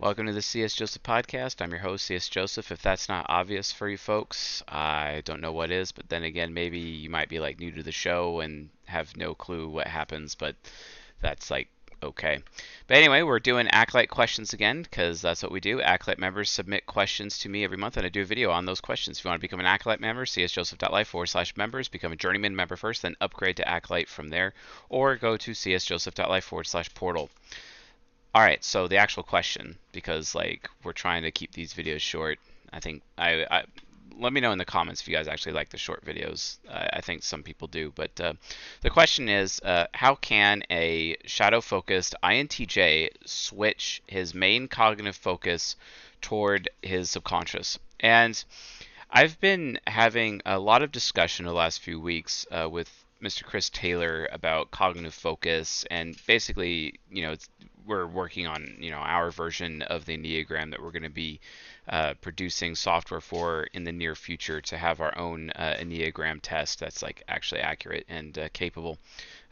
Welcome to the CS Joseph podcast. I'm your host, CS Joseph. If that's not obvious for you folks, I don't know what is, but then again, maybe you might be like new to the show and have no clue what happens, but that's like okay. But anyway, we're doing Acolyte questions again because that's what we do. Acolyte members submit questions to me every month, and I do a video on those questions. If you want to become an Acolyte member, csjoseph.life forward slash members, become a Journeyman member first, then upgrade to Acolyte from there, or go to csjoseph.life forward slash portal. All right, so the actual question, because like we're trying to keep these videos short. I think I, I let me know in the comments if you guys actually like the short videos. Uh, I think some people do, but uh, the question is, uh, how can a shadow-focused INTJ switch his main cognitive focus toward his subconscious? And I've been having a lot of discussion the last few weeks uh, with Mr. Chris Taylor about cognitive focus, and basically, you know, we're working on you know our version of the Enneagram that we're going to be uh, producing software for in the near future to have our own uh, Enneagram test that's like actually accurate and uh, capable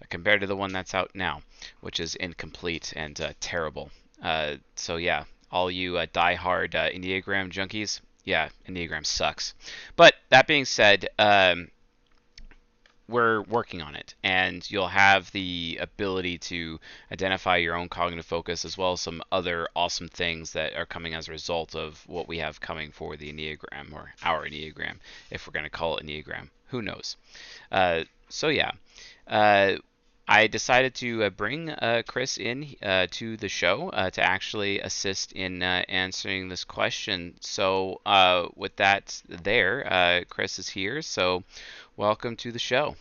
uh, compared to the one that's out now, which is incomplete and uh, terrible. Uh, so yeah, all you die-hard Enneagram junkies, yeah, Enneagram sucks. But that being said. Um, we're working on it and you'll have the ability to identify your own cognitive focus as well as some other awesome things that are coming as a result of what we have coming for the enneagram or our enneagram if we're going to call it enneagram who knows uh, so yeah uh, I decided to uh, bring uh, Chris in uh, to the show uh, to actually assist in uh, answering this question. So, uh, with that, there, Chris is here. So, welcome to the show.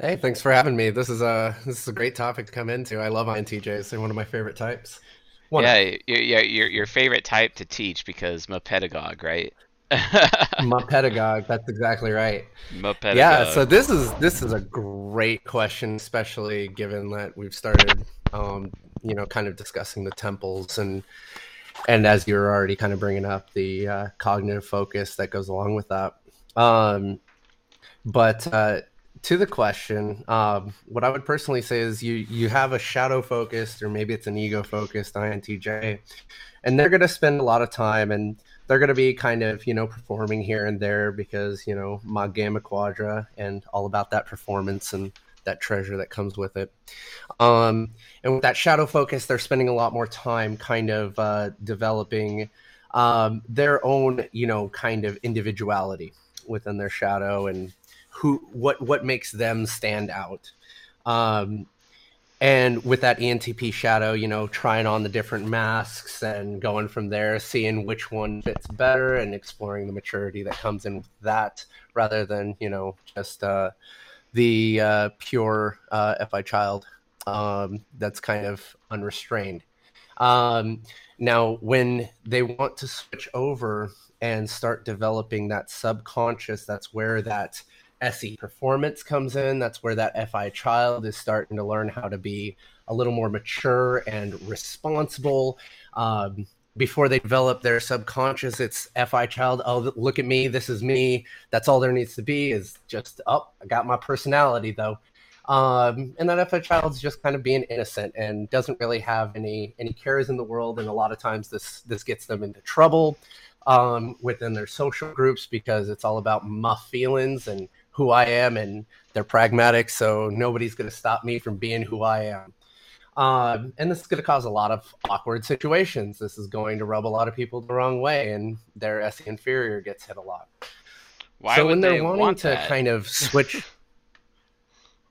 Hey, thanks for having me. This is a this is a great topic to come into. I love INTJs; they're one of my favorite types. One yeah, your, your your favorite type to teach because a pedagogue, right? my pedagogue. That's exactly right. My pedagogue. Yeah. So this is this is a great question, especially given that we've started, um, you know, kind of discussing the temples and and as you're already kind of bringing up the uh, cognitive focus that goes along with that. Um, but uh, to the question, um, what I would personally say is you you have a shadow focused or maybe it's an ego focused INTJ, and they're going to spend a lot of time and they're going to be kind of you know performing here and there because you know my gamma quadra and all about that performance and that treasure that comes with it. Um, and with that shadow focus, they're spending a lot more time kind of uh, developing um, their own you know kind of individuality within their shadow and who what what makes them stand out. Um, and with that ENTP shadow, you know, trying on the different masks and going from there, seeing which one fits better and exploring the maturity that comes in with that rather than, you know, just uh, the uh, pure uh, FI child um, that's kind of unrestrained. Um, now, when they want to switch over and start developing that subconscious, that's where that SE performance comes in. That's where that FI child is starting to learn how to be a little more mature and responsible. Um, before they develop their subconscious, it's FI child. Oh, look at me. This is me. That's all there needs to be is just, oh, I got my personality though. Um, and that FI child's just kind of being innocent and doesn't really have any any cares in the world. And a lot of times this this gets them into trouble um, within their social groups because it's all about my feelings and who I am, and they're pragmatic, so nobody's going to stop me from being who I am. Um, and this is going to cause a lot of awkward situations. This is going to rub a lot of people the wrong way, and their SE inferior gets hit a lot. Why so when they're they wanting to that? kind of switch,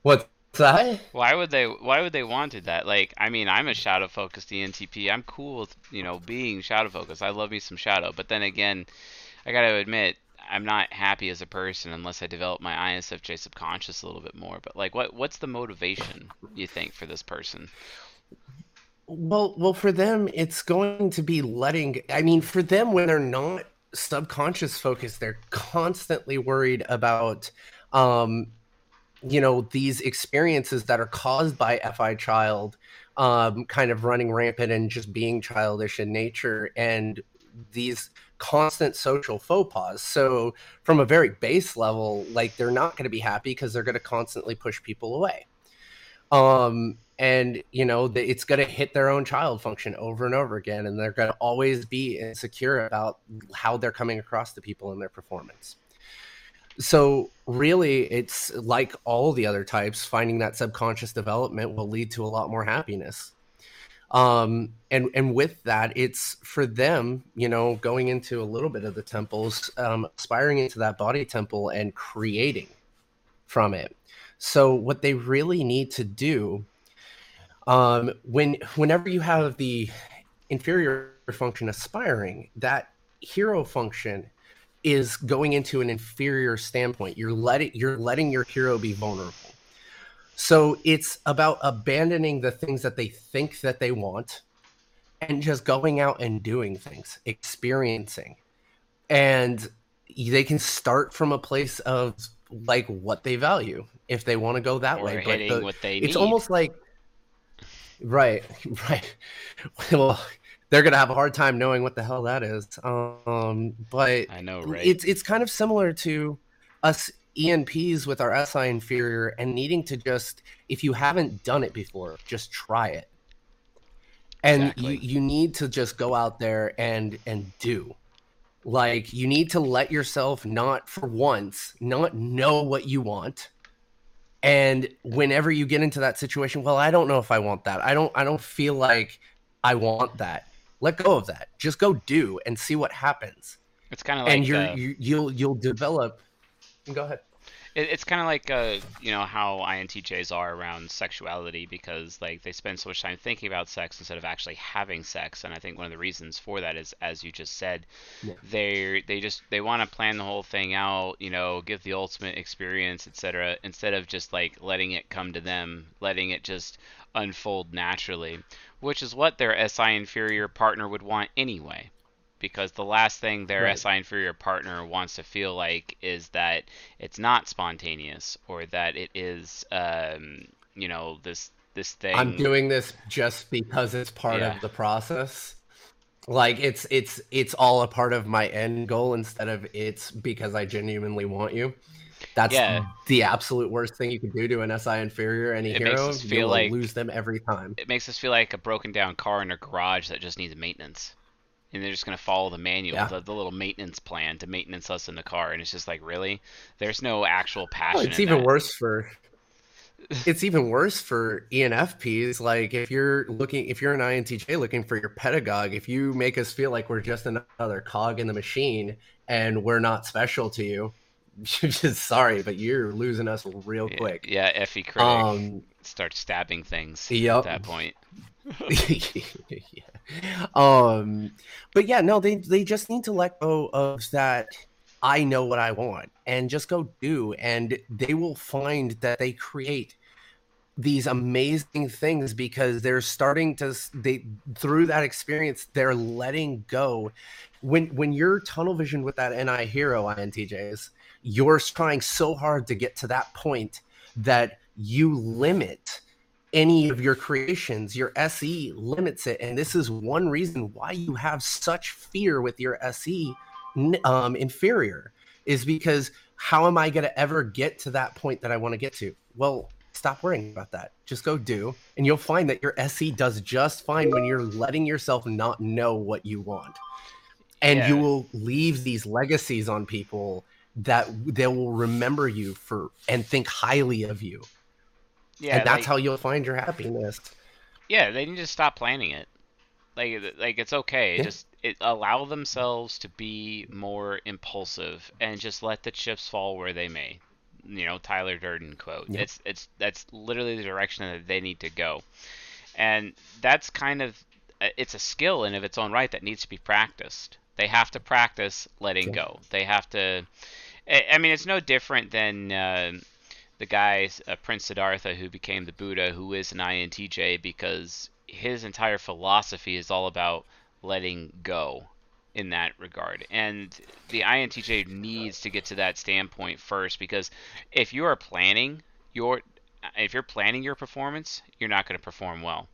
what's that? Why would they? Why would they wanted that? Like, I mean, I'm a shadow focused ENTP. I'm cool with you know being shadow focused. I love me some shadow, but then again, I got to admit, I'm not happy as a person unless I develop my ISFJ subconscious a little bit more. But like, what what's the motivation you think for this person? Well, well, for them, it's going to be letting. I mean, for them, when they're not subconscious focused, they're constantly worried about, um, you know, these experiences that are caused by FI child, um, kind of running rampant and just being childish in nature, and these constant social faux pas. So from a very base level, like they're not going to be happy because they're going to constantly push people away. Um, and you know it's going to hit their own child function over and over again and they're going to always be insecure about how they're coming across to people in their performance so really it's like all the other types finding that subconscious development will lead to a lot more happiness um and and with that it's for them you know going into a little bit of the temples um aspiring into that body temple and creating from it so what they really need to do um, when whenever you have the inferior function aspiring, that hero function is going into an inferior standpoint. You're letting you're letting your hero be vulnerable. So it's about abandoning the things that they think that they want and just going out and doing things, experiencing. And they can start from a place of like what they value if they want to go that or way. But the, what they it's need. almost like Right, right. Well, they're gonna have a hard time knowing what the hell that is. Um, but I know, right? It's it's kind of similar to us ENPs with our SI inferior and needing to just, if you haven't done it before, just try it. And exactly. you, you need to just go out there and and do. Like you need to let yourself not for once not know what you want and whenever you get into that situation well i don't know if i want that i don't i don't feel like i want that let go of that just go do and see what happens it's kind of like and you're uh, you, you'll you'll develop go ahead it, it's kind of like uh, you know how INTJs are around sexuality because like they spend so much time thinking about sex instead of actually having sex, and I think one of the reasons for that is, as you just said, yeah. they they just they want to plan the whole thing out, you know, give the ultimate experience, etc., instead of just like letting it come to them, letting it just unfold naturally, which is what their SI inferior partner would want anyway because the last thing their right. SI inferior partner wants to feel like is that it's not spontaneous or that it is, um, you know, this this thing. I'm doing this just because it's part yeah. of the process. Like it's it's it's all a part of my end goal instead of it's because I genuinely want you. That's yeah. the absolute worst thing you can do to an SI inferior any it hero. Makes us feel like lose them every time. It makes us feel like a broken down car in a garage that just needs maintenance and they're just going to follow the manual, yeah. the, the, little maintenance plan to maintenance us in the car, and it's just like, really, there's no actual passion. Well, it's even that. worse for. it's even worse for ENFPs. Like if you're looking, if you're an INTJ looking for your pedagogue, if you make us feel like we're just another cog in the machine and we're not special to you, you're just sorry, but you're losing us real quick. Yeah, yeah Effie critic um, starts stabbing things yep. at that point. Yeah. Um, but yeah, no, they they just need to let go of that. I know what I want, and just go do, and they will find that they create these amazing things because they're starting to they through that experience they're letting go when when you're tunnel vision with that ni hero intjs you're trying so hard to get to that point that you limit any of your creations. Your SE limits it. And this is one reason why you have such fear with your SE um, inferior, is because how am I going to ever get to that point that I want to get to? Well, stop worrying about that. Just go do. And you'll find that your SE does just fine when you're letting yourself not know what you want. And yeah. you will leave these legacies on people that they will remember you for and think highly of you yeah, and that's like, how you'll find your happiness. Yeah, they need to stop planning it. Like, like it's okay. Yeah. Just it, allow themselves to be more impulsive and just let the chips fall where they may. You know, Tyler Durden quote. Yeah. It's it's that's literally the direction that they need to go, and that's kind of uh, it's a skill in of its own right that needs to be practiced. They have to practice letting yeah. go. They have to. I mean, it's no different than. Uh, the guy uh, Prince Siddhartha who became the Buddha, who is an INTJ because his entire philosophy is all about letting go in that regard. And the INTJ needs to get to that standpoint first because if you are planning your if you're planning your performance, you're not going to perform well.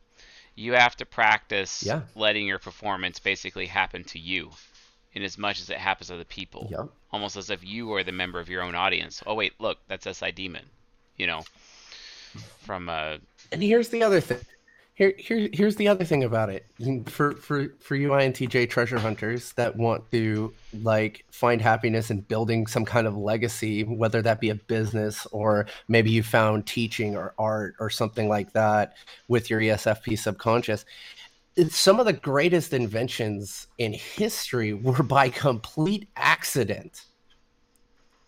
You have to practice yeah. letting your performance basically happen to you in as much as it happens to the people. Yep. Almost as if you are the member of your own audience. Oh wait, look, that's SI Demon. You know, from uh, And here's the other thing. Here, here, here's the other thing about it. For for for you INTJ treasure hunters that want to like find happiness in building some kind of legacy, whether that be a business or maybe you found teaching or art or something like that with your ESFP subconscious. Some of the greatest inventions in history were by complete accident.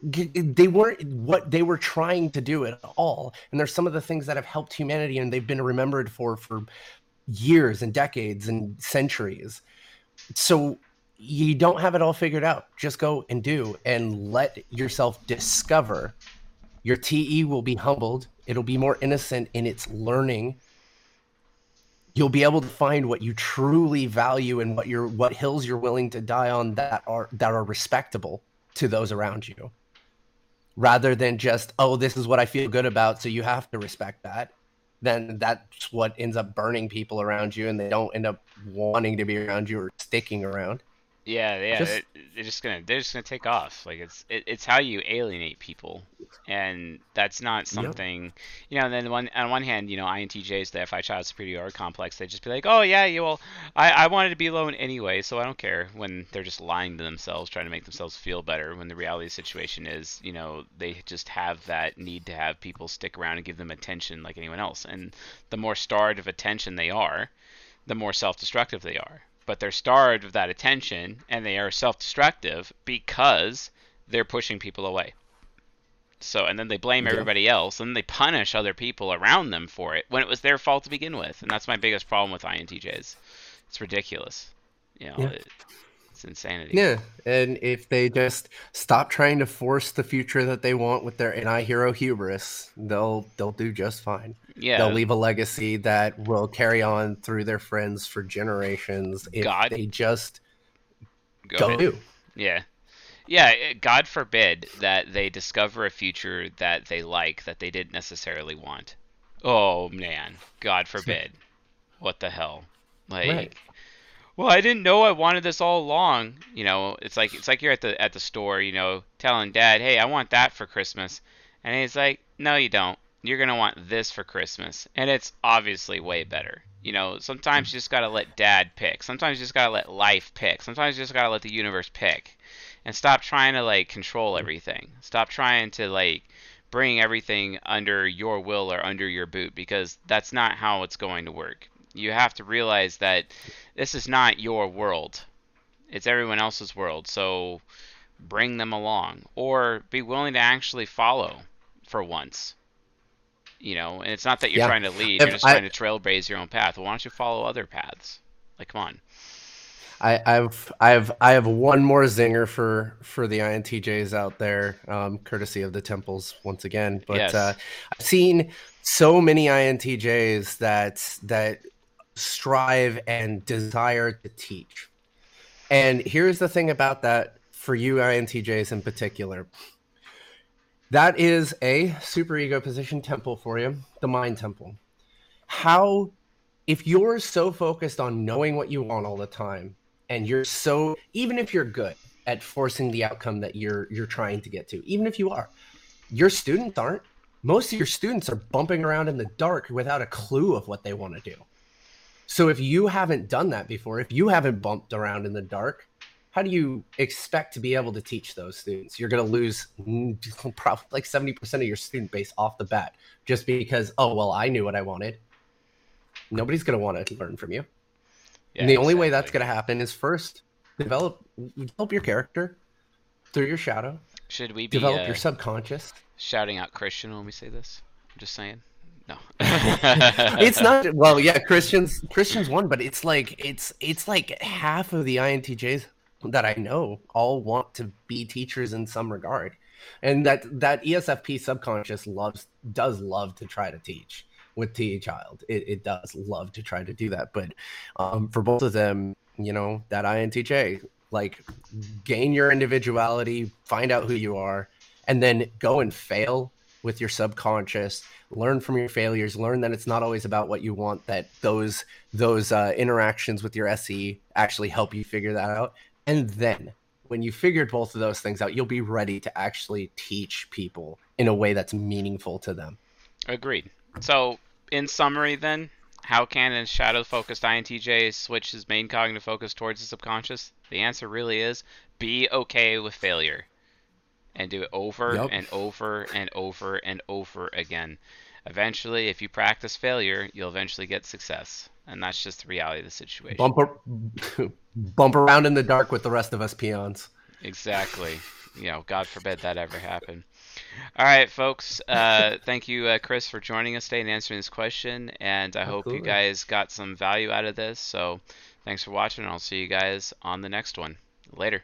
They weren't what they were trying to do at all. And there's some of the things that have helped humanity and they've been remembered for for years and decades and centuries. So you don't have it all figured out. Just go and do and let yourself discover. Your te will be humbled. It'll be more innocent in its learning you'll be able to find what you truly value and what you're what hills you're willing to die on that are that are respectable to those around you. Rather than just oh this is what i feel good about so you have to respect that then that's what ends up burning people around you and they don't end up wanting to be around you or sticking around yeah, yeah, just, they're just gonna they're just gonna take off. Like it's it, it's how you alienate people, and that's not something yep. you know. And then one on one hand, you know, INTJs, the FI child superiority complex, they just be like, oh yeah, you well, I I wanted to be alone anyway, so I don't care. When they're just lying to themselves, trying to make themselves feel better. When the reality of the situation is, you know, they just have that need to have people stick around and give them attention like anyone else. And the more starved of attention they are, the more self-destructive they are but they're starved of that attention and they are self-destructive because they're pushing people away. So and then they blame yeah. everybody else and they punish other people around them for it when it was their fault to begin with. And that's my biggest problem with INTJs. It's ridiculous. You know, yeah. it, insanity. Yeah, and if they just stop trying to force the future that they want with their Ni hero hubris, they'll they'll do just fine. Yeah, they'll leave a legacy that will carry on through their friends for generations if God. they just go, go do. Yeah. Yeah, eh, God forbid that they discover a future that they like that they didn't necessarily want. Oh man, God forbid. what the hell? Like right well, I didn't know I wanted this all along. You know, it's like it's like you're at the at the store, you know, telling dad, "Hey, I want that for Christmas." And he's like, "No, you don't. You're going to want this for Christmas." And it's obviously way better. You know, sometimes you just got to let dad pick. Sometimes you just got to let life pick. Sometimes you just got to let the universe pick. And stop trying to like control everything. Stop trying to like bring everything under your will or under your boot because that's not how it's going to work you have to realize that this is not your world. It's everyone else's world. So bring them along or be willing to actually follow for once. You know, and it's not that you're yeah. trying to lead, you're just I, trying to trailblaze your own path. Well, why don't you follow other paths? Like, come on. I, have I've I have one more zinger for for the INTJs out there, um, courtesy of the temples once again. But yes. uh, I've seen so many INTJs that that strive and desire to teach. And here's the thing about that for you INTJs in particular. That is a super ego position temple for you, the mind temple. How, if you're so focused on knowing what you want all the time, and you're so, even if you're good at forcing the outcome that you're you're trying to get to, even if you are, your students aren't. Most of your students are bumping around in the dark without a clue of what they want to do. So if you haven't done that before, if you haven't bumped around in the dark, how do you expect to be able to teach those students? You're going to lose probably like 70% of your student base off the bat just because, oh, well, I knew what I wanted. Nobody's going to want to learn from you. Yeah, and the only way that's going to happen is first develop develop your character through your shadow. Should we be develop uh, your subconscious? Shouting out Christian when we say this? I'm just saying. No. it's not well, yeah, Christians Christians won, but it's like it's it's like half of the INTJs that I know all want to be teachers in some regard. And that that ESFP subconscious loves does love to try to teach with TE child. It, it does love to try to do that. But um, for both of them, you know, that INTJ, like gain your individuality, find out who you are, and then go and fail with your subconscious learn from your failures learn that it's not always about what you want that those those uh, interactions with your se actually help you figure that out and then when you figured both of those things out you'll be ready to actually teach people in a way that's meaningful to them agreed so in summary, then, how can a shadow focused INTJ switch his main cognitive focus towards the subconscious? The answer really is be okay with failure and do it over yep. and over and over and over again. Eventually, if you practice failure, you'll eventually get success. And that's just the reality of the situation. Bump, bump around in the dark with the rest of us peons. Exactly. you know, God forbid that ever happen. All right, folks. Uh, thank you, uh, Chris, for joining us today and answering this question. And I Absolutely. hope you guys got some value out of this. So thanks for watching, and I'll see you guys on the next one. Later.